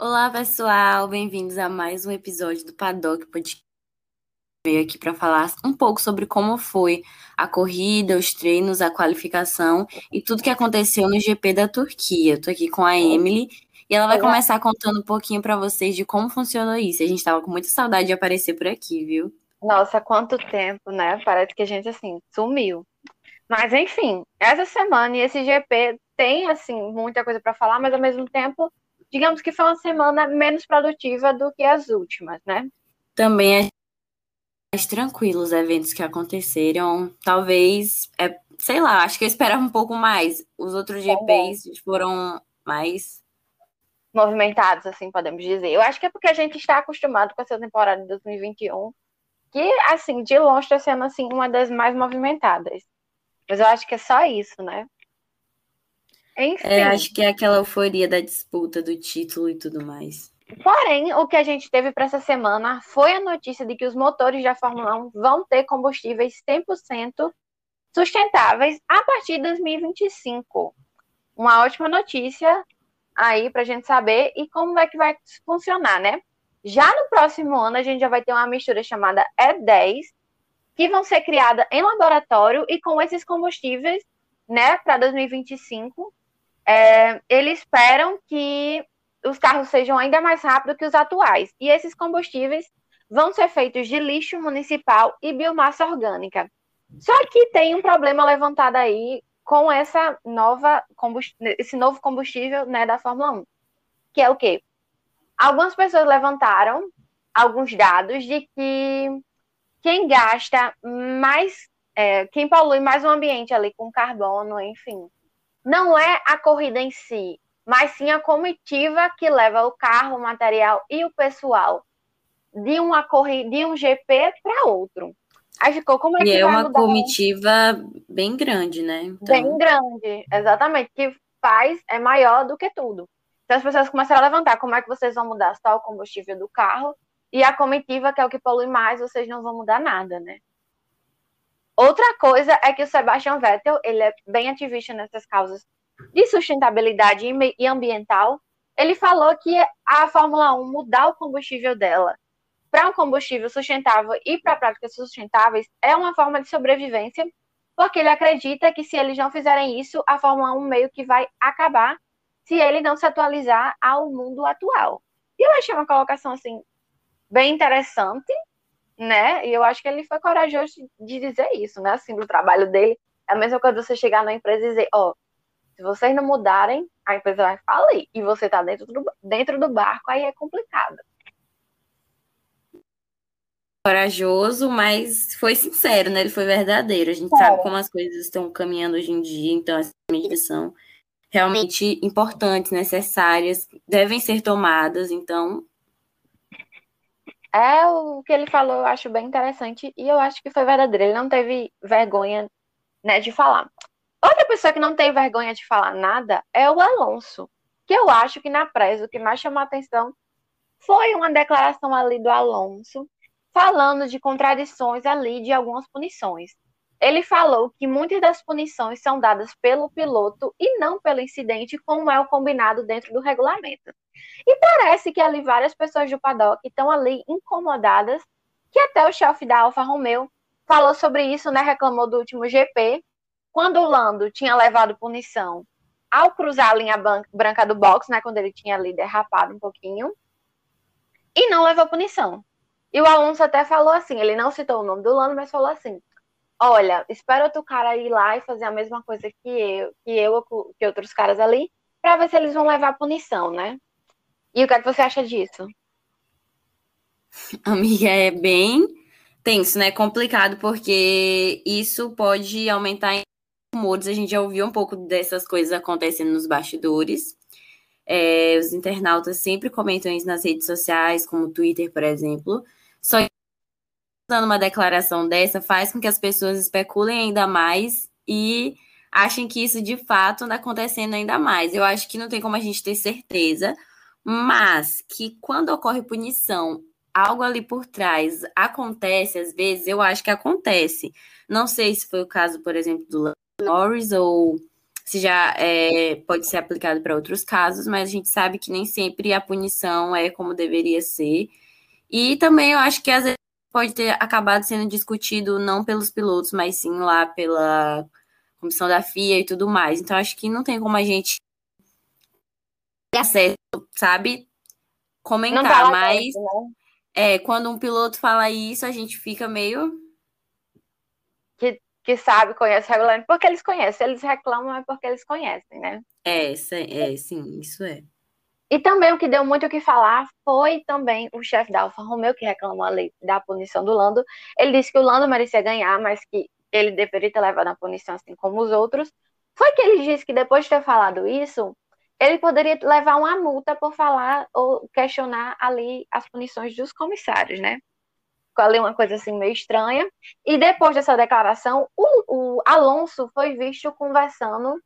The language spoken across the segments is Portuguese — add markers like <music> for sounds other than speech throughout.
Olá, pessoal, bem-vindos a mais um episódio do Paddock Podcast. Veio aqui para falar um pouco sobre como foi a corrida, os treinos, a qualificação e tudo que aconteceu no GP da Turquia. Eu tô aqui com a Emily e ela vai começar contando um pouquinho para vocês de como funcionou isso. A gente tava com muita saudade de aparecer por aqui, viu? Nossa, quanto tempo, né? Parece que a gente assim sumiu. Mas enfim, essa semana e esse GP tem assim muita coisa para falar, mas ao mesmo tempo digamos que foi uma semana menos produtiva do que as últimas, né? Também é mais tranquilo os eventos que aconteceram. Talvez, é, sei lá, acho que eu esperava um pouco mais. Os outros GPs foram mais movimentados, assim podemos dizer. Eu acho que é porque a gente está acostumado com essa temporada de 2021, que, assim, de longe está sendo, assim, uma das mais movimentadas. Mas eu acho que é só isso, né? Enfim. É, acho que é aquela euforia da disputa do título e tudo mais. Porém, o que a gente teve para essa semana foi a notícia de que os motores da Fórmula 1 vão ter combustíveis 100% sustentáveis a partir de 2025. Uma ótima notícia aí para a gente saber e como é que vai funcionar, né? Já no próximo ano, a gente já vai ter uma mistura chamada E10, que vão ser criada em laboratório e com esses combustíveis, né, para 2025, é, eles esperam que os carros sejam ainda mais rápidos que os atuais. E esses combustíveis vão ser feitos de lixo municipal e biomassa orgânica. Só que tem um problema levantado aí com essa nova esse novo combustível né, da Fórmula 1, que é o quê? Algumas pessoas levantaram alguns dados de que quem gasta mais, é, quem polui mais o ambiente ali com carbono, enfim, não é a corrida em si, mas sim a comitiva que leva o carro, o material e o pessoal de uma corrida, de um GP para outro. Aí ficou como é que e é uma comitiva bem grande, né? Então... Bem grande, exatamente, que faz é maior do que tudo. Então as pessoas começaram a levantar como é que vocês vão mudar só o combustível do carro e a comitiva, que é o que polui mais, vocês não vão mudar nada, né? Outra coisa é que o Sebastian Vettel, ele é bem ativista nessas causas de sustentabilidade e ambiental. Ele falou que a Fórmula 1 mudar o combustível dela para um combustível sustentável e para práticas sustentáveis é uma forma de sobrevivência, porque ele acredita que se eles não fizerem isso, a Fórmula 1 meio que vai acabar se ele não se atualizar ao mundo atual. E eu achei uma colocação assim bem interessante, né? E eu acho que ele foi corajoso de dizer isso, né? Assim, do trabalho dele. É a mesma coisa você chegar na empresa e dizer, ó, oh, se vocês não mudarem, a empresa vai falir. E você tá dentro do, dentro do barco, aí é complicado. Corajoso, mas foi sincero, né? Ele foi verdadeiro. A gente é. sabe como as coisas estão caminhando hoje em dia, então as medidas são realmente importantes, necessárias, devem ser tomadas, então é o que ele falou, eu acho bem interessante e eu acho que foi verdadeiro. Ele não teve vergonha, né, de falar. Outra pessoa que não tem vergonha de falar nada é o Alonso, que eu acho que na presa o que mais chamou a atenção foi uma declaração ali do Alonso falando de contradições ali de algumas punições. Ele falou que muitas das punições são dadas pelo piloto e não pelo incidente, como é o combinado dentro do regulamento. E parece que ali várias pessoas do paddock estão ali incomodadas, que até o chefe da Alfa Romeo falou sobre isso, né? Reclamou do último GP, quando o Lando tinha levado punição ao cruzar a linha branca do box, né? Quando ele tinha ali derrapado um pouquinho, e não levou punição. E o Alonso até falou assim, ele não citou o nome do Lando, mas falou assim: olha, espera outro cara ir lá e fazer a mesma coisa que eu, que eu, que outros caras ali, para ver se eles vão levar punição, né? E o que, é que você acha disso? <laughs> Amiga, é bem tenso, né? Complicado, porque isso pode aumentar em rumores. A gente já ouviu um pouco dessas coisas acontecendo nos bastidores. É, os internautas sempre comentam isso nas redes sociais, como o Twitter, por exemplo. Só que dando uma declaração dessa faz com que as pessoas especulem ainda mais e achem que isso de fato está acontecendo ainda mais. Eu acho que não tem como a gente ter certeza, mas que quando ocorre punição, algo ali por trás acontece, às vezes, eu acho que acontece. Não sei se foi o caso, por exemplo, do Norris ou se já é, pode ser aplicado para outros casos, mas a gente sabe que nem sempre a punição é como deveria ser. E também eu acho que às vezes pode ter acabado sendo discutido não pelos pilotos, mas sim lá pela comissão da FIA e tudo mais. Então acho que não tem como a gente ter acesso, sabe? Comentar, tá mas dentro, né? é, quando um piloto fala isso, a gente fica meio que sabe, conhece o regulamento, porque eles conhecem. Eles reclamam é porque eles conhecem, né? É, é, sim, isso é. E também o que deu muito o que falar foi também o chefe da Alfa Romeo, que reclamou ali da punição do Lando. Ele disse que o Lando merecia ganhar, mas que ele deveria ter levado a punição assim como os outros. Foi que ele disse que depois de ter falado isso, ele poderia levar uma multa por falar ou questionar ali as punições dos comissários, né? ali uma coisa assim meio estranha. E depois dessa declaração, o, o Alonso foi visto conversando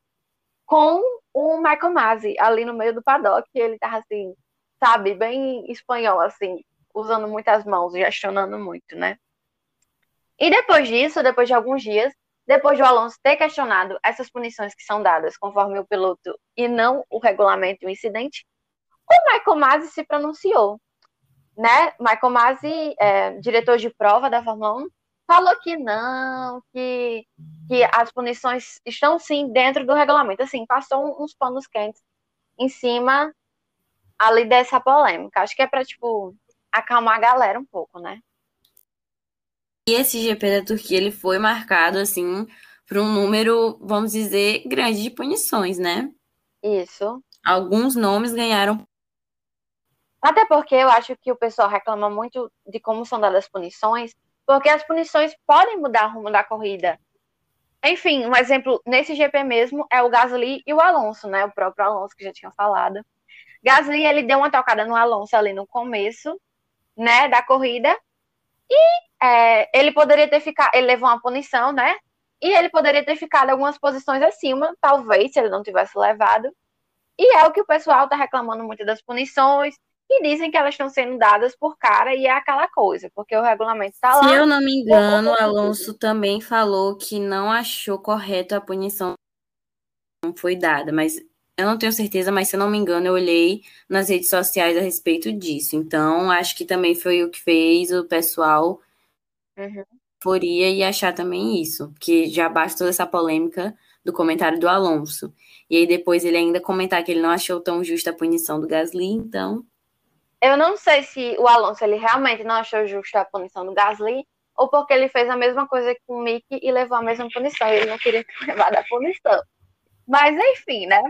com o Michael Masi ali no meio do paddock. Ele tava assim, sabe, bem espanhol, assim, usando muitas mãos, gestionando muito, né? E depois disso, depois de alguns dias, depois de o Alonso ter questionado essas punições que são dadas conforme o piloto e não o regulamento e o incidente, o Michael Masi se pronunciou né, Michael Masi, é, diretor de prova da Fórmula 1, falou que não, que, que as punições estão sim dentro do regulamento. Assim, passou uns panos quentes em cima ali dessa polêmica. Acho que é para tipo acalmar a galera um pouco, né? E esse GP da Turquia ele foi marcado assim por um número, vamos dizer, grande de punições, né? Isso. Alguns nomes ganharam até porque eu acho que o pessoal reclama muito de como são dadas as punições, porque as punições podem mudar o rumo da corrida. Enfim, um exemplo nesse GP mesmo é o Gasly e o Alonso, né? O próprio Alonso que já tinha falado. Gasly ele deu uma tocada no Alonso ali no começo, né, da corrida, e é, ele poderia ter ficado, ele levou uma punição, né? E ele poderia ter ficado algumas posições acima, talvez, se ele não tivesse levado. E é o que o pessoal tá reclamando muito das punições, e dizem que elas estão sendo dadas por cara e é aquela coisa, porque o regulamento está lá. Se eu não me engano, o Alonso também falou que não achou correto a punição não foi dada, mas eu não tenho certeza, mas se eu não me engano, eu olhei nas redes sociais a respeito disso. Então, acho que também foi o que fez o pessoal uhum. foria e achar também isso, que já basta toda essa polêmica do comentário do Alonso. E aí depois ele ainda comentar que ele não achou tão justa a punição do Gasly, então eu não sei se o Alonso ele realmente não achou justa a punição do Gasly ou porque ele fez a mesma coisa com o Mick e levou a mesma punição. Ele não queria ter <laughs> levado a punição. Mas, enfim, né?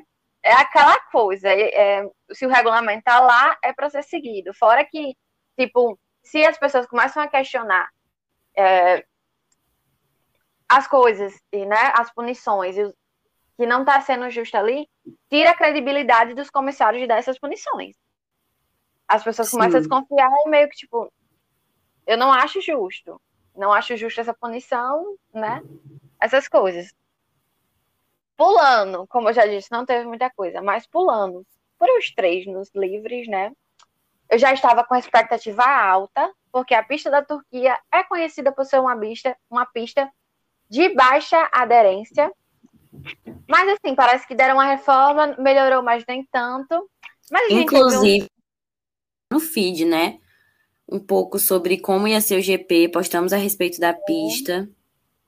É aquela coisa. É, se o regulamento tá lá, é para ser seguido. Fora que, tipo, se as pessoas começam a questionar é, as coisas, e, né, as punições, que não está sendo justo ali, tira a credibilidade dos comissários dessas punições as pessoas Sim. começam a desconfiar e meio que, tipo, eu não acho justo. Não acho justo essa punição, né? Essas coisas. Pulando, como eu já disse, não teve muita coisa, mas pulando por os três nos livres, né? Eu já estava com expectativa alta, porque a pista da Turquia é conhecida por ser uma pista, uma pista de baixa aderência. Mas assim, parece que deram uma reforma, melhorou, mas nem tanto. Mas, Inclusive, no feed, né? Um pouco sobre como ia ser o GP, postamos a respeito da pista.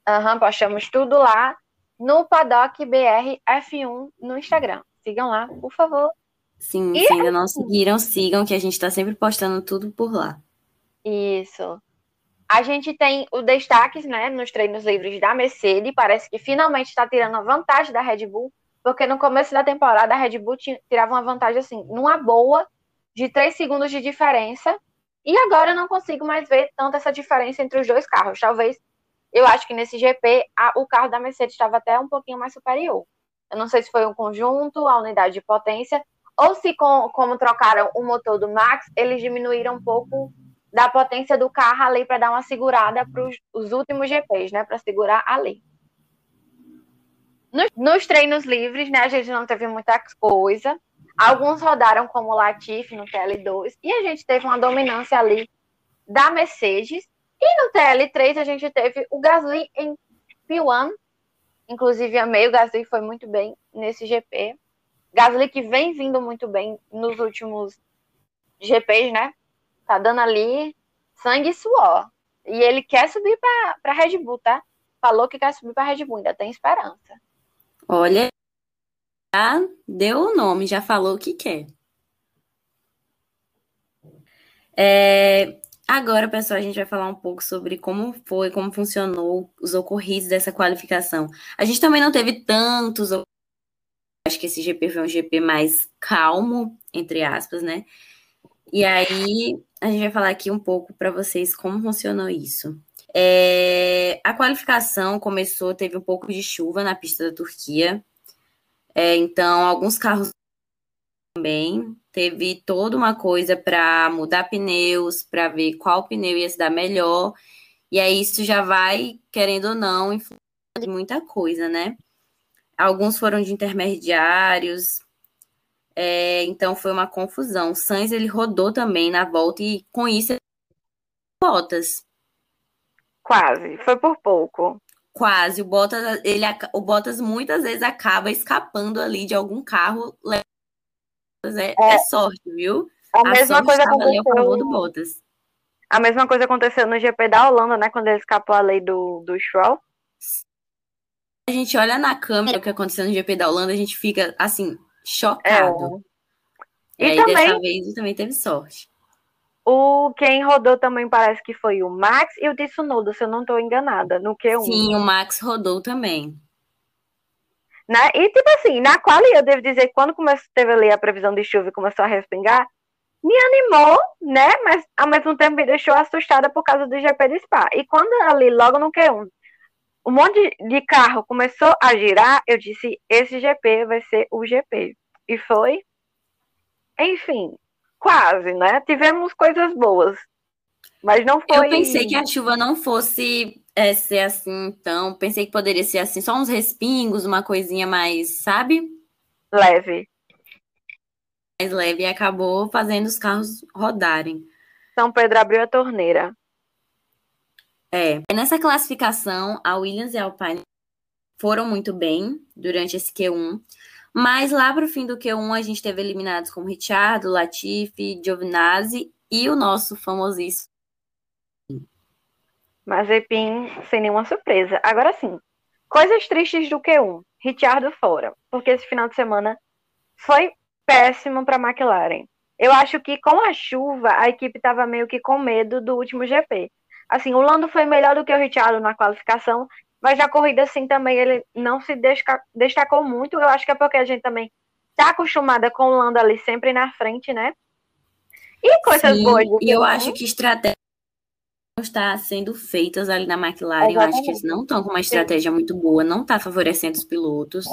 Aham, uhum, postamos tudo lá no Paddock BR F1 no Instagram. Sigam lá, por favor. Sim, e se ainda não seguiram, sigam, que a gente está sempre postando tudo por lá. Isso. A gente tem o destaques, né, nos treinos livres da Mercedes. Parece que finalmente está tirando a vantagem da Red Bull, porque no começo da temporada a Red Bull tirava uma vantagem assim, numa boa, de 3 segundos de diferença. E agora eu não consigo mais ver tanta essa diferença entre os dois carros. Talvez, eu acho que nesse GP, a, o carro da Mercedes estava até um pouquinho mais superior. Eu não sei se foi um conjunto, a unidade de potência, ou se, com, como trocaram o motor do Max, eles diminuíram um pouco da potência do carro ali para dar uma segurada para os últimos GPs, né? Para segurar ali. Nos, nos, treinos livres, né? A gente não teve muita coisa. Alguns rodaram como Latifi no TL2 e a gente teve uma dominância ali da Mercedes. E no TL3 a gente teve o Gasly em P1 Inclusive, amei o Gasly, foi muito bem nesse GP. Gasly que vem vindo muito bem nos últimos GPs, né? Tá dando ali sangue e suor. E ele quer subir para Red Bull, tá? Falou que quer subir para Red Bull, ainda tem esperança. Olha, já deu o nome, já falou o que quer. É, agora, pessoal, a gente vai falar um pouco sobre como foi, como funcionou os ocorridos dessa qualificação. A gente também não teve tantos. Acho que esse GP foi um GP mais calmo, entre aspas, né? E aí, a gente vai falar aqui um pouco para vocês como funcionou isso. É, a qualificação começou, teve um pouco de chuva na pista da Turquia. É, então, alguns carros também. Teve toda uma coisa para mudar pneus, para ver qual pneu ia se dar melhor. E aí isso já vai, querendo ou não, influenciar muita coisa, né? Alguns foram de intermediários, é, então foi uma confusão. O Sainz ele rodou também na volta e com isso Bottas. Quase, foi por pouco. Quase. O Bottas, ele, o Bottas muitas vezes acaba escapando ali de algum carro é, é, é sorte, viu? A, a mesma coisa aconteceu. do Bottas. A mesma coisa aconteceu no GP da Holanda, né? Quando ele escapou a lei do, do Stroll. A gente olha na câmera o que aconteceu no GP da Holanda, a gente fica assim, chocado. É. E, e aí, também, dessa vez, também teve sorte. O quem rodou também parece que foi o Max e o Tsunoda, se eu não estou enganada, no Q1. Sim, o Max rodou também. Né? E, tipo assim, na qual eu devo dizer, quando começou, teve ali a previsão de chuva e começou a respingar, me animou, né? Mas ao mesmo tempo me deixou assustada por causa do GP de Spa. E quando ali, logo no Q1, um monte de carro começou a girar, eu disse, esse GP vai ser o GP. E foi. Enfim, quase, né? Tivemos coisas boas. Mas não foi. Eu pensei que a chuva não fosse é, ser assim, então. Pensei que poderia ser assim, só uns respingos, uma coisinha mais, sabe? Leve. Mais leve e acabou fazendo os carros rodarem. São Pedro abriu a torneira. É. Nessa classificação, a Williams e a Alpine foram muito bem durante esse Q1. Mas lá para o fim do Q1, a gente teve eliminados como Richard, Latifi, Giovinazzi e o nosso famosíssimo Mazepin sem nenhuma surpresa. Agora sim, coisas tristes do Q1. Ricciardo fora, porque esse final de semana foi péssimo para a McLaren. Eu acho que com a chuva a equipe estava meio que com medo do último GP. Assim, o Lando foi melhor do que o Ricciardo na qualificação, mas na corrida assim também ele não se destacou muito. Eu acho que é porque a gente também está acostumada com o Lando ali sempre na frente, né? E coisas Sim, boas. E eu acho que estratégia está sendo feitas ali na McLaren. Exatamente. Eu acho que eles não estão com uma estratégia muito boa, não está favorecendo os pilotos.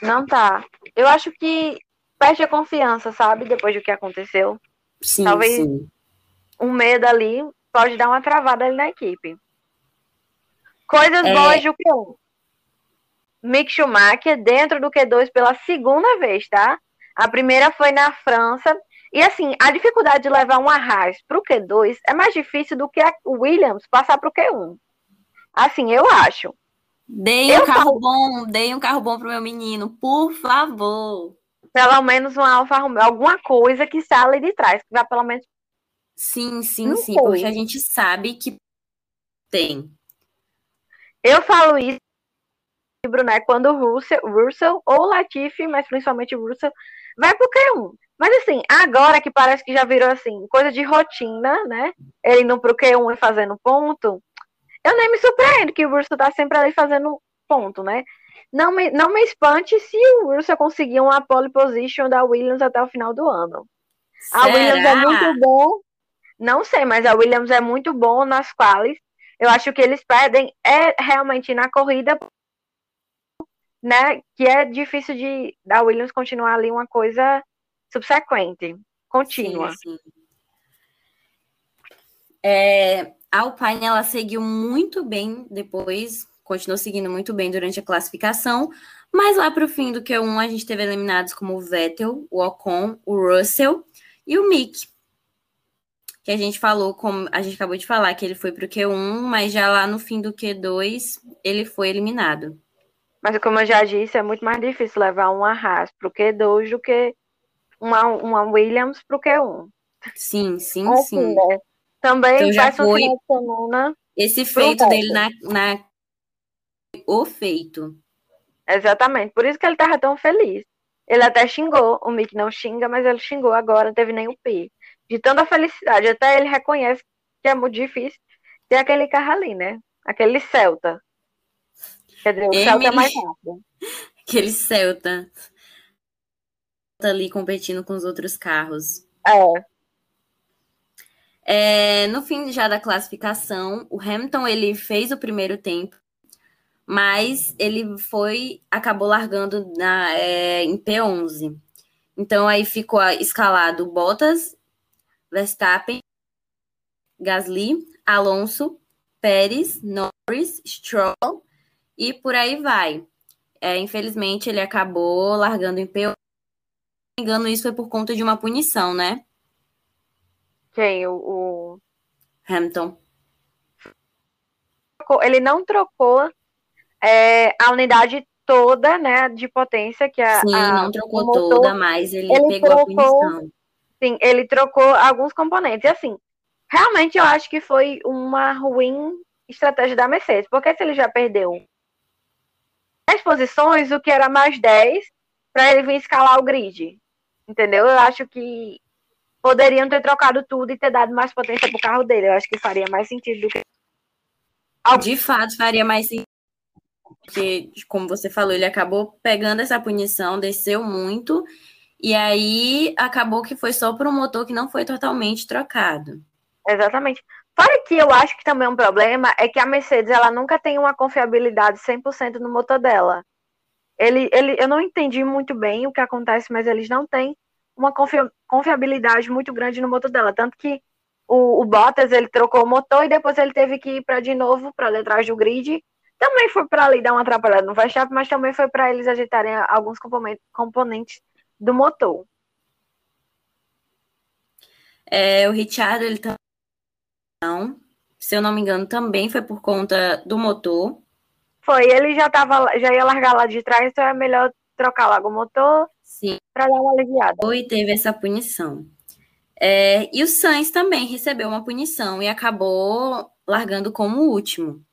Não tá. Eu acho que perde a confiança, sabe? Depois do que aconteceu. Sim, Talvez sim. um medo ali pode dar uma travada ali na equipe. Coisas é... boas do Q1. Mick Schumacher dentro do Q2 pela segunda vez, tá? A primeira foi na França e assim, a dificuldade de levar um arras para o Q2 é mais difícil do que a Williams passar para o Q1. Assim, eu acho. Dei um carro bom, dei um carro bom pro meu menino, por favor. Pelo menos uma Alfa Romeo, alguma coisa que sale de trás, que vá pelo menos. Sim, sim, sim, porque a gente sabe que tem. Eu falo isso, né, quando o Russell, Russell ou Latifi, mas principalmente o Russell, vai pro Q1. Mas assim, agora que parece que já virou assim, coisa de rotina, né? Ele indo pro Q1 e fazendo ponto, eu nem me surpreendo que o Urso tá sempre ali fazendo ponto, né? Não me, não me espante se o Urso conseguir uma pole position da Williams até o final do ano. Será? A Williams é muito bom. Não sei, mas a Williams é muito bom nas quales. Eu acho que eles pedem é realmente na corrida, né? Que é difícil de da Williams continuar ali uma coisa subsequente, contínua. Sim, sim. É, a Alpine ela seguiu muito bem depois, continuou seguindo muito bem durante a classificação, mas lá para o fim do Q1 a gente teve eliminados como o Vettel, o Ocon, o Russell e o Mick. Que a gente falou, como a gente acabou de falar, que ele foi para o Q1, mas já lá no fim do Q2 ele foi eliminado. Mas como eu já disse, é muito mais difícil levar uma Haas para o Q2 do que uma, uma Williams para o Q1. Sim, sim, assim, sim. Né? Também então, já foi semana esse feito dele na, na o feito. Exatamente, por isso que ele estava tão feliz. Ele até xingou, o Mick não xinga, mas ele xingou agora, não teve nem o P de tanta felicidade. Até ele reconhece que é muito difícil ter aquele carro ali, né? Aquele Celta. Quer dizer, o Emily... Celta é mais rápido. <laughs> Aquele Celta. Tá ali competindo com os outros carros. É. É, no fim já da classificação, o Hamilton ele fez o primeiro tempo, mas ele foi acabou largando na, é, em P11. Então aí ficou escalado Bottas Verstappen, Gasly, Alonso, Pérez, Norris, Stroll e por aí vai. É, infelizmente, ele acabou largando em P. Se não me engano, isso foi por conta de uma punição, né? Quem? O, o... Hamilton. Ele não trocou é, a unidade toda, né, de potência que a. Sim, a, não trocou toda, mas ele, ele pegou trocou, a punição. Sim, ele trocou alguns componentes. E assim, realmente eu acho que foi uma ruim estratégia da Mercedes, porque se ele já perdeu 10 posições, o que era mais 10 para ele vir escalar o grid. Entendeu? Eu acho que poderiam ter trocado tudo e ter dado mais potência pro carro dele. Eu acho que faria mais sentido do que. De fato, faria mais sentido. Porque, como você falou, ele acabou pegando essa punição, desceu muito e aí acabou que foi só para um motor que não foi totalmente trocado. Exatamente. Fora que eu acho que também um problema é que a Mercedes ela nunca tem uma confiabilidade 100% no motor dela. Ele, ele, eu não entendi muito bem o que acontece, mas eles não têm uma confiabilidade muito grande no motor dela. Tanto que o, o Bottas ele trocou o motor e depois ele teve que ir para de novo para detrás do grid. Também foi para ali dar uma atrapalhada no Verstappen, mas também foi para eles ajeitarem alguns componentes do motor. É, o Richard, ele também, tá... se eu não me engano, também foi por conta do motor. Foi, ele já tava, já ia largar lá de trás, então é melhor trocar logo o motor Sim. para dar uma aliviada. E teve essa punição. É, e o Sainz também recebeu uma punição e acabou largando como último.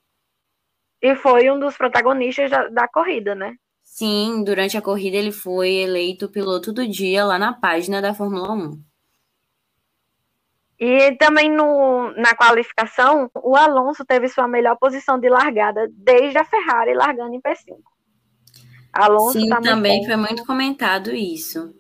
E foi um dos protagonistas da, da corrida, né? Sim, durante a corrida ele foi eleito piloto do dia lá na página da Fórmula 1. E também no, na qualificação, o Alonso teve sua melhor posição de largada desde a Ferrari largando em P5. Alonso Sim, tá também foi muito comentado isso.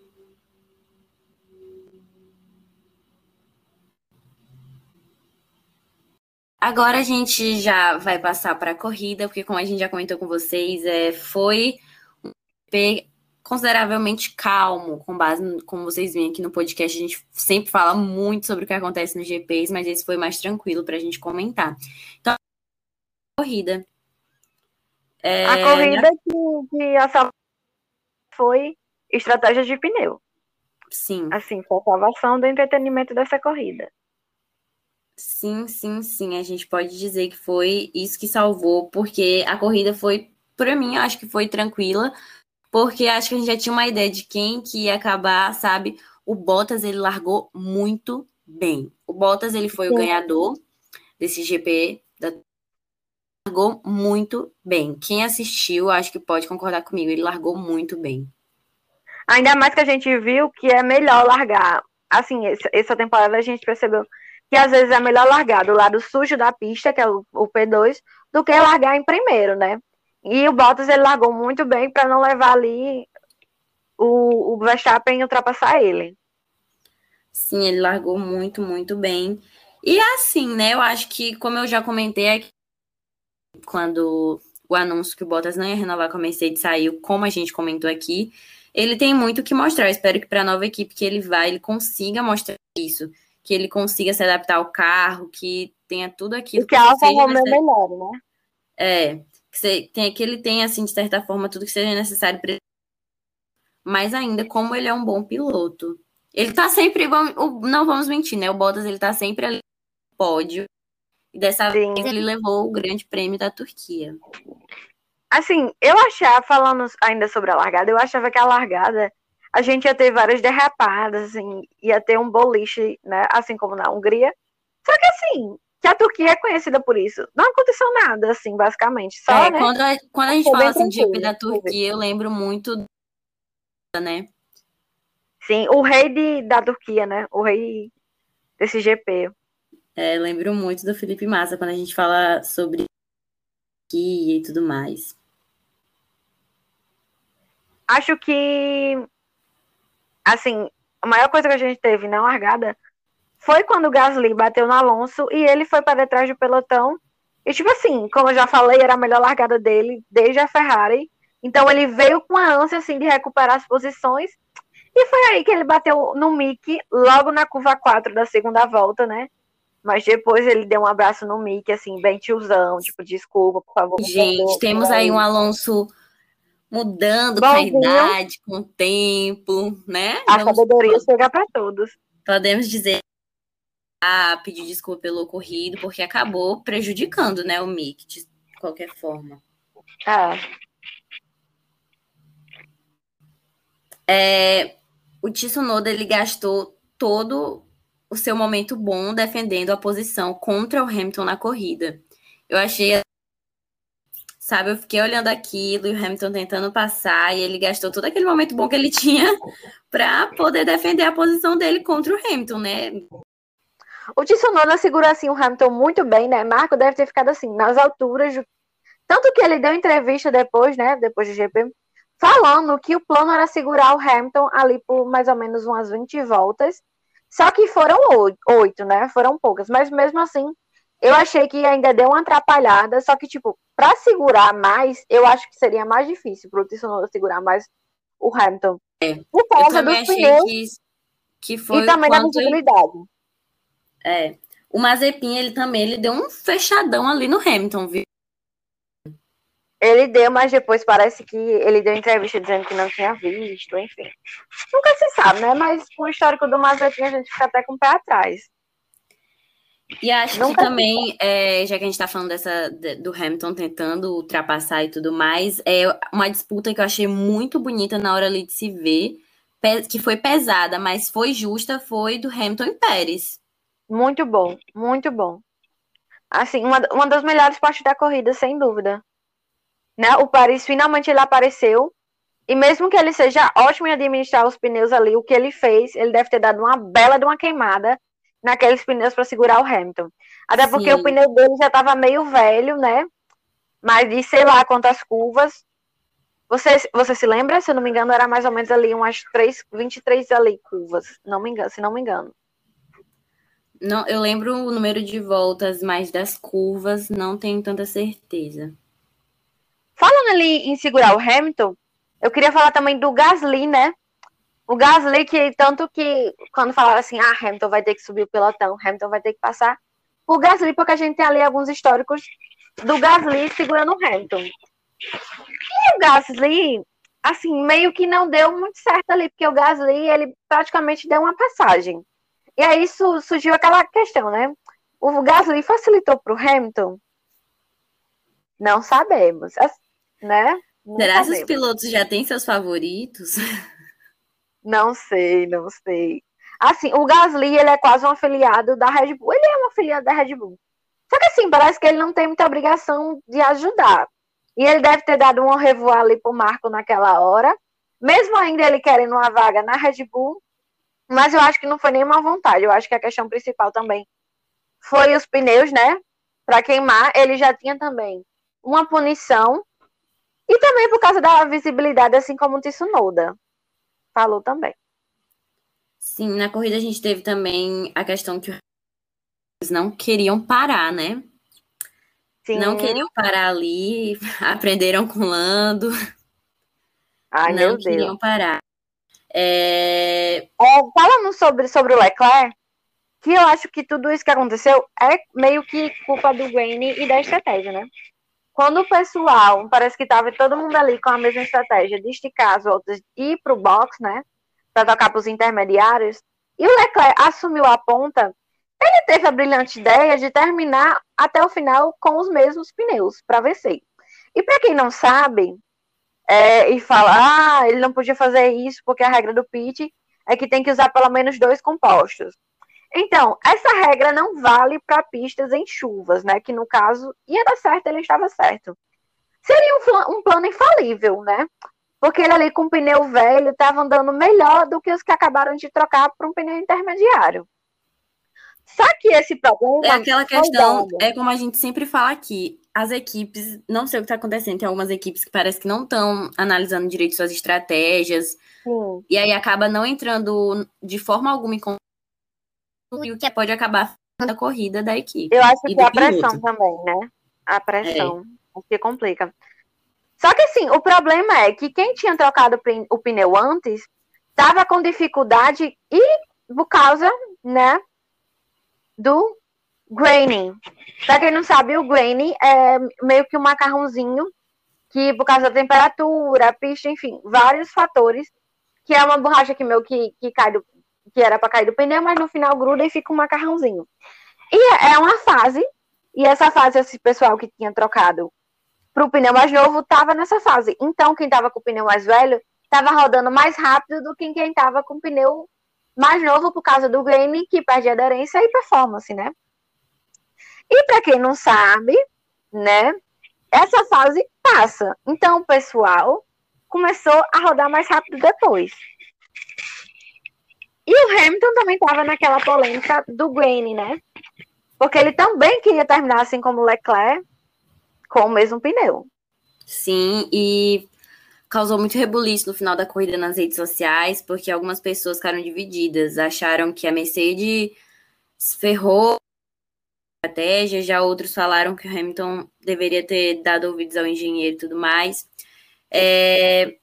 Agora a gente já vai passar para a corrida, porque como a gente já comentou com vocês, é, foi consideravelmente calmo, com base, no, como vocês veem aqui no podcast, a gente sempre fala muito sobre o que acontece nos GPs, mas esse foi mais tranquilo para a gente comentar. Então, a corrida. É... A corrida que, que a foi estratégia de pneu. Sim. Assim, foi a salvação do entretenimento dessa corrida. Sim, sim, sim. A gente pode dizer que foi isso que salvou, porque a corrida foi, para mim, eu acho que foi tranquila porque acho que a gente já tinha uma ideia de quem que ia acabar, sabe? O Bottas, ele largou muito bem. O Bottas, ele foi Sim. o ganhador desse GP, da... largou muito bem. Quem assistiu, acho que pode concordar comigo, ele largou muito bem. Ainda mais que a gente viu que é melhor largar. Assim, essa temporada a gente percebeu que às vezes é melhor largar do lado sujo da pista, que é o, o P2, do que largar em primeiro, né? E o Bottas ele largou muito bem para não levar ali o, o Verstappen ultrapassar ele. Sim, ele largou muito, muito bem. E assim, né? Eu acho que, como eu já comentei aqui, quando o anúncio que o Bottas não ia renovar com a Mercedes saiu, como a gente comentou aqui, ele tem muito que mostrar. Eu espero que para a nova equipe que ele vai, ele consiga mostrar isso. Que ele consiga se adaptar ao carro, que tenha tudo aquilo. E que, que a Alfa Romeo melhore, né? É, que, você, tem, que ele tem, assim, de certa forma, tudo que seja necessário para Mas ainda, como ele é um bom piloto, Ele tá sempre, não vamos mentir, né? O Bottas ele tá sempre ali no pódio. E dessa Sim. vez ele levou o grande prêmio da Turquia. Assim, eu achava, falando ainda sobre a largada, eu achava que a largada a gente ia ter várias derrapadas, assim, ia ter um boliche, né? Assim como na Hungria. Só que assim, que a Turquia é conhecida por isso. Não aconteceu nada, assim, basicamente. Só, é, né? quando, a, quando a gente fala assim de GP da Turquia, eu lembro muito, né? Sim, o rei de, da Turquia, né? O rei desse GP. É, lembro muito do Felipe Massa quando a gente fala sobre Turquia e tudo mais. Acho que, assim, a maior coisa que a gente teve na largada foi quando o Gasly bateu no Alonso e ele foi para detrás do pelotão. E, tipo assim, como eu já falei, era a melhor largada dele desde a Ferrari. Então, ele veio com a ânsia, assim, de recuperar as posições. E foi aí que ele bateu no Mick, logo na curva 4 da segunda volta, né? Mas depois ele deu um abraço no Mick, assim, bem tiozão, tipo, desculpa, por favor. Gente, temos aí um Alonso mudando Bonzinho. com a idade, com o tempo, né? A Vamos... sabedoria chega para todos. Podemos dizer a pedir desculpa pelo ocorrido, porque acabou prejudicando, né, o Mick, de qualquer forma. Ah. É, o Tsunoda, ele gastou todo o seu momento bom defendendo a posição contra o Hamilton na corrida. Eu achei sabe, eu fiquei olhando aquilo e o Hamilton tentando passar e ele gastou todo aquele momento bom que ele <laughs> tinha para poder defender a posição dele contra o Hamilton, né? O Tsunoda segurou assim o Hamilton muito bem, né? Marco deve ter ficado assim nas alturas, tanto que ele deu entrevista depois, né, depois do GP, falando que o plano era segurar o Hamilton ali por mais ou menos umas 20 voltas. Só que foram oito, né? Foram poucas, mas mesmo assim eu achei que ainda deu uma atrapalhada, só que, tipo, para segurar mais, eu acho que seria mais difícil pro Tsunoda segurar mais o Hamilton. É. Por causa dos pneus. Que, que foi e também da visibilidade. É. O Mazepin, ele também ele deu um fechadão ali no Hamilton, viu? Ele deu, mas depois parece que ele deu entrevista dizendo que não tinha visto, enfim. Nunca se sabe, né? Mas com o histórico do Mazepin, a gente fica até com o pé atrás. E acho que também, é, já que a gente está falando dessa, do Hamilton tentando ultrapassar e tudo mais, é uma disputa que eu achei muito bonita na hora ali de se ver, que foi pesada, mas foi justa, foi do Hamilton e Pérez. Muito bom, muito bom. Assim, uma, uma das melhores partes da corrida, sem dúvida. Né? O Pérez finalmente ele apareceu, e mesmo que ele seja ótimo em administrar os pneus ali, o que ele fez, ele deve ter dado uma bela de uma queimada naqueles pneus para segurar o Hamilton. Até Sim. porque o pneu dele já estava meio velho, né? Mas de sei lá quantas curvas. Você, você se lembra? Se eu não me engano, era mais ou menos ali umas 3, 23 ali curvas. Não me engano, se não me engano. Não, eu lembro o número de voltas, mas das curvas não tenho tanta certeza. Falando ali em segurar o Hamilton, eu queria falar também do Gasly, né? O Gasly, que tanto que quando falaram assim, ah, Hamilton vai ter que subir o pelotão, Hamilton vai ter que passar. O Gasly, porque a gente tem ali alguns históricos do Gasly segurando o Hamilton. E o Gasly, assim, meio que não deu muito certo ali, porque o Gasly, ele praticamente deu uma passagem. E aí isso surgiu aquela questão, né? O Gasly facilitou para o Hamilton? Não sabemos, né? Não Será sabemos. que os pilotos já têm seus favoritos? Não sei, não sei. Assim, o Gasly, ele é quase um afiliado da Red Bull. Ele é um afiliado da Red Bull. Só que assim, parece que ele não tem muita obrigação de ajudar. E ele deve ter dado um revoar ali pro Marco naquela hora. Mesmo ainda ele querendo uma vaga na Red Bull. Mas eu acho que não foi nenhuma vontade. Eu acho que a questão principal também foi os pneus, né? Para queimar. Ele já tinha também uma punição. E também por causa da visibilidade, assim como o Tsunoda falou também. Sim, na corrida a gente teve também a questão que eles não queriam parar, né? Sim. Não queriam parar ali, <laughs> aprenderam com Lando. Ai, não queriam Deus. parar. É... É, falando sobre, sobre o Leclerc, que eu acho que tudo isso que aconteceu é meio que culpa do Wayne e da estratégia, né? Quando o pessoal, parece que estava todo mundo ali com a mesma estratégia de esticar as voltas e ir para o box, né? para tocar para os intermediários, e o Leclerc assumiu a ponta, ele teve a brilhante ideia de terminar até o final com os mesmos pneus para vencer. E para quem não sabe, é, e fala, ah, ele não podia fazer isso porque a regra do pit é que tem que usar pelo menos dois compostos. Então, essa regra não vale para pistas em chuvas, né? Que no caso ia dar certo, ele estava certo. Seria um, um plano infalível, né? Porque ele ali com um pneu velho estava andando melhor do que os que acabaram de trocar para um pneu intermediário. Só que esse problema. É aquela questão, é como a gente sempre fala aqui, as equipes, não sei o que está acontecendo, tem algumas equipes que parece que não estão analisando direito suas estratégias, Sim. e aí acaba não entrando de forma alguma em e o que pode acabar na corrida da equipe. Eu acho que é a pressão também, né? A pressão, é. o que complica. Só que assim, o problema é que quem tinha trocado o pneu antes estava com dificuldade e por causa, né, do graining. Pra quem não sabe, o graining é meio que um macarrãozinho que, por causa da temperatura, pista, enfim, vários fatores, que é uma borracha que meu que, que cai do, que era para cair do pneu, mas no final gruda e fica um macarrãozinho. E é uma fase, e essa fase, esse pessoal que tinha trocado para o pneu mais novo estava nessa fase. Então, quem estava com o pneu mais velho estava rodando mais rápido do que quem estava com o pneu mais novo por causa do game que perde aderência e performance, né? E para quem não sabe, né, essa fase passa. Então o pessoal começou a rodar mais rápido depois. E o Hamilton também estava naquela polêmica do Grain, né? Porque ele também queria terminar assim como o Leclerc, com o mesmo pneu. Sim, e causou muito rebuliço no final da corrida nas redes sociais, porque algumas pessoas ficaram divididas, acharam que a Mercedes ferrou a estratégia, já outros falaram que o Hamilton deveria ter dado ouvidos ao engenheiro e tudo mais. É,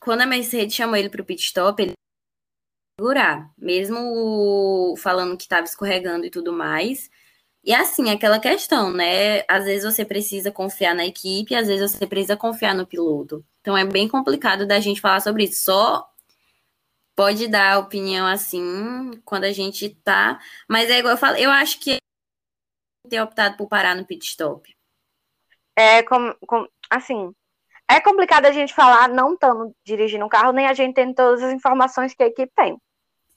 quando a Mercedes chamou ele para o pit stop, ele segurar, mesmo falando que estava escorregando e tudo mais. E assim, aquela questão, né? Às vezes você precisa confiar na equipe, às vezes você precisa confiar no piloto. Então é bem complicado da gente falar sobre isso. Só pode dar opinião assim quando a gente tá. Mas é igual eu falo, eu acho que ter optado por parar no pit stop. É com, com, assim. É complicado a gente falar não estamos dirigindo um carro, nem a gente tendo todas as informações que a equipe tem.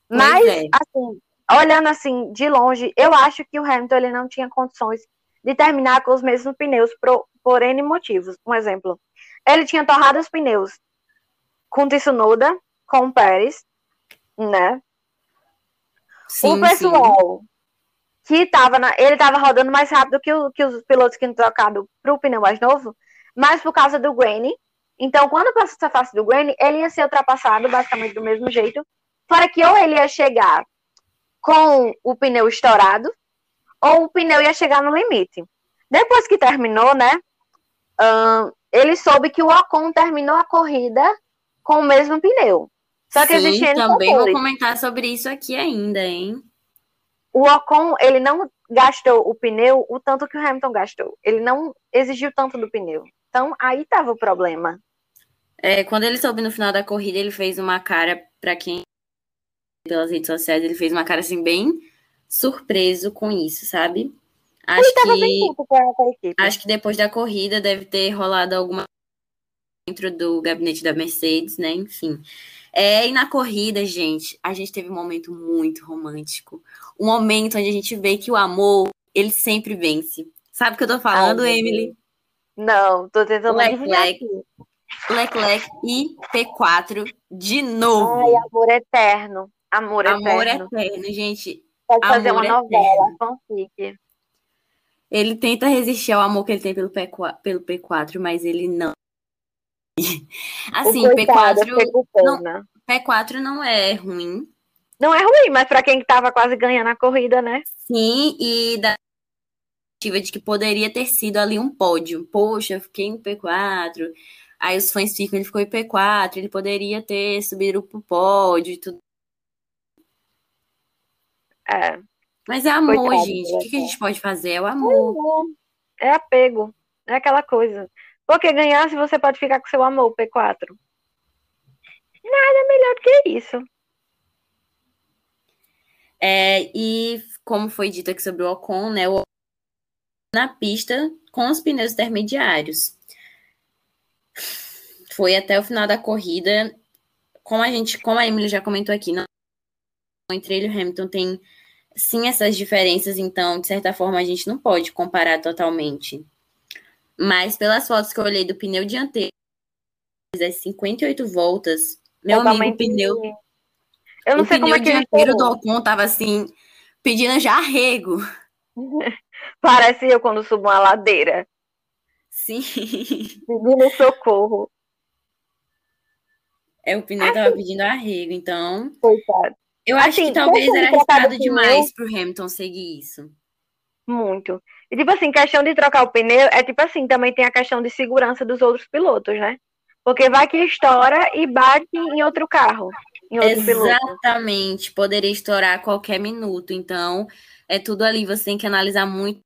Mas, é. assim, olhando assim de longe, eu acho que o Hamilton ele não tinha condições de terminar com os mesmos pneus por, por N motivos. Um exemplo, ele tinha torrado os pneus com Tsunoda, com o Pérez, né? Sim, o pessoal sim. que estava na, ele estava rodando mais rápido que, o, que os pilotos que tinham trocado para o pneu mais novo, mas por causa do Granny. Então, quando passou essa face do Granny, ele ia ser ultrapassado basicamente do mesmo jeito. Fora que ou ele ia chegar com o pneu estourado, ou o pneu ia chegar no limite. Depois que terminou, né? ele soube que o Ocon terminou a corrida com o mesmo pneu. Só que Sim, existia também vou comentar sobre isso aqui ainda, hein? O Ocon, ele não gastou o pneu o tanto que o Hamilton gastou. Ele não exigiu tanto do pneu. Então, aí estava o problema. É, quando ele soube no final da corrida, ele fez uma cara, para quem pelas redes sociais, ele fez uma cara assim bem surpreso com isso, sabe? Acho que acho que depois da corrida deve ter rolado alguma dentro do gabinete da Mercedes, né? Enfim. É, e na corrida, gente, a gente teve um momento muito romântico. Um momento onde a gente vê que o amor, ele sempre vence. Sabe o que eu tô falando, Emily? Não, tô tentando Leclerc, Leclerc e P4 de novo. Ai, amor eterno. Amor, amor eterno. eterno, gente. Pode fazer uma novela, fanfic. Ele tenta resistir ao amor que ele tem pelo, P4, pelo P4 mas ele não. <laughs> Assim, coitado, P4. Não, P4 não é ruim. Não é ruim, mas para quem estava quase ganhando a corrida, né? Sim, e da de que poderia ter sido ali um pódio. Poxa, fiquei no P4. Aí os fãs ficam, ele ficou em P4, ele poderia ter subido pro pódio e tudo é. Mas é amor, Coitado, gente. O que, que, a gente pode fazer? É o amor. É apego. É aquela coisa. Porque ganhar, se você pode ficar com seu amor, P4. Nada melhor do que isso. É, e como foi dito aqui sobre o Ocon, né? O na pista com os pneus intermediários. Foi até o final da corrida. Como a gente, como a Emily já comentou aqui, não, entre ele e o Hamilton tem sim essas diferenças, então, de certa forma, a gente não pode comparar totalmente. Mas pelas fotos que eu olhei do pneu dianteiro, é 58 voltas. Meu Totalmente. amigo, o pneu. Eu não o sei como é que dianteiro do Ocon tava assim, pedindo já arrego. <laughs> Parece eu quando subo uma ladeira. Sim. <laughs> Pedindo socorro. É, o pneu assim, tava pedindo arrego, então. Coitado. Eu acho assim, que talvez era arriscado demais pro Hamilton seguir isso. Muito. E, tipo assim, questão de trocar o pneu, é tipo assim, também tem a questão de segurança dos outros pilotos, né? Porque vai que estoura e bate em outro carro. Em outro Exatamente. Piloto. Poderia estourar a qualquer minuto. Então, é tudo ali. Você tem que analisar muito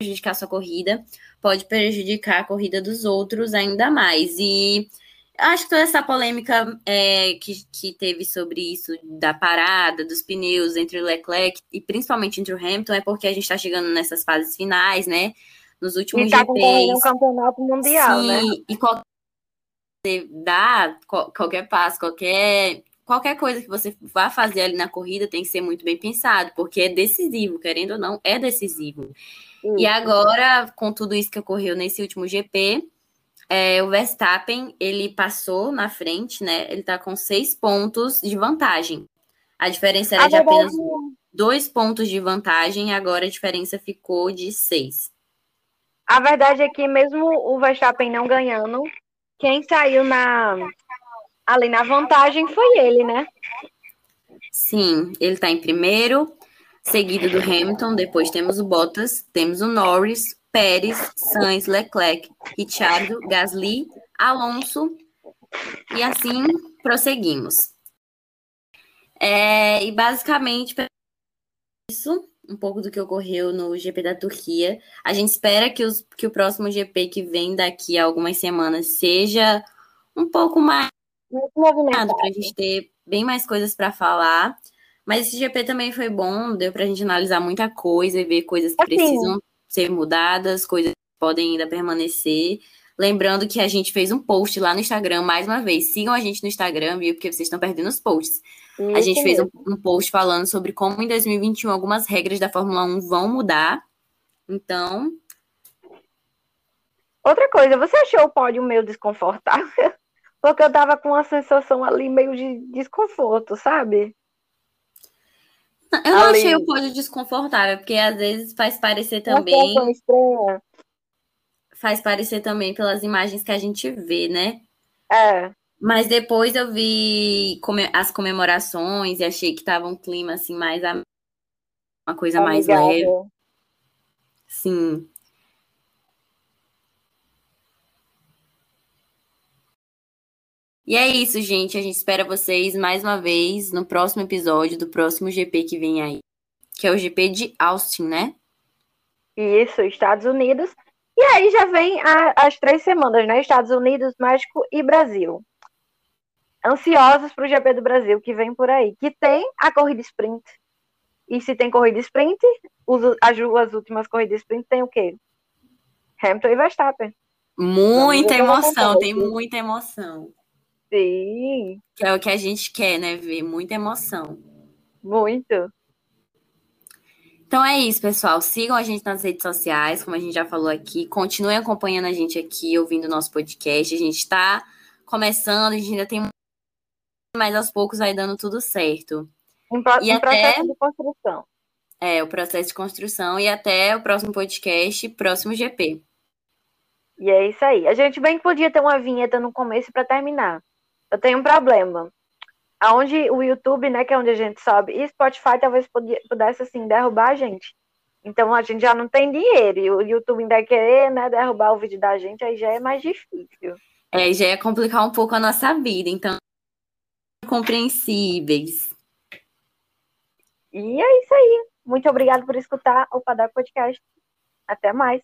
prejudicar a sua corrida, pode prejudicar a corrida dos outros ainda mais. E acho que toda essa polêmica é, que, que teve sobre isso, da parada, dos pneus entre o Leclerc e principalmente entre o Hamilton, é porque a gente está chegando nessas fases finais, né? Nos últimos e tá GPs. um campeonato mundial, sim, né? E qualquer, dá, qualquer passo, qualquer, qualquer coisa que você vá fazer ali na corrida tem que ser muito bem pensado, porque é decisivo, querendo ou não, é decisivo. E agora, com tudo isso que ocorreu nesse último GP, é, o Verstappen, ele passou na frente, né? Ele tá com seis pontos de vantagem. A diferença era a de apenas dois pontos de vantagem, agora a diferença ficou de seis. A verdade é que mesmo o Verstappen não ganhando, quem saiu na ali na vantagem foi ele, né? Sim, ele tá em primeiro, seguido do Hamilton, depois temos o Bottas, temos o Norris, Pérez, Sainz, Leclerc, Ricciardo, Gasly, Alonso e assim prosseguimos. É, e basicamente isso, um pouco do que ocorreu no GP da Turquia. A gente espera que, os, que o próximo GP que vem daqui a algumas semanas seja um pouco mais movimentado para a gente ter bem mais coisas para falar. Mas esse GP também foi bom, deu para a gente analisar muita coisa e ver coisas que assim, precisam ser mudadas, coisas que podem ainda permanecer. Lembrando que a gente fez um post lá no Instagram, mais uma vez. Sigam a gente no Instagram, viu? Porque vocês estão perdendo os posts. Isso a gente fez um, um, post falando sobre como em 2021 algumas regras da Fórmula 1 vão mudar. Então. Outra coisa, você achou o pódio meio desconfortável? <laughs> Porque eu tava com uma sensação ali meio de desconforto, sabe? Eu não achei o pódio desconfortável, porque às vezes faz parecer também. Faz parecer também pelas imagens que a gente vê, né? É. Mas depois eu vi as comemorações e achei que tava um clima assim mais uma coisa mais leve. Sim. E é isso, gente. A gente espera vocês mais uma vez no próximo episódio do próximo GP que vem aí. Que é o GP de Austin, né? Isso, Estados Unidos. E aí já vem a, as três semanas, né? Estados Unidos, México e Brasil. Ansiosos para o GP do Brasil que vem por aí. Que tem a corrida sprint. E se tem corrida sprint, as duas últimas corridas sprint tem o quê? Hamilton e Verstappen. Muita emoção, tem muita emoção. Sim. Que é o que a gente quer, né? Ver muita emoção. Muito. Então é isso, pessoal. Sigam a gente nas redes sociais, como a gente já falou aqui. Continuem acompanhando a gente aqui, ouvindo o nosso podcast. A gente está começando, a gente ainda tem mas aos poucos vai dando tudo certo. Um, pro, e um até... processo de construção. É, o processo de construção e até o próximo podcast, próximo GP. E é isso aí. A gente bem que podia ter uma vinheta no começo para terminar eu tenho um problema. Aonde o YouTube, né, que é onde a gente sobe, e Spotify talvez pudesse, assim, derrubar a gente. Então a gente já não tem dinheiro, e o YouTube ainda querer, né, derrubar o vídeo da gente, aí já é mais difícil. É, já ia complicar um pouco a nossa vida, então compreensíveis. E é isso aí. Muito obrigada por escutar o Padar Podcast. Até mais.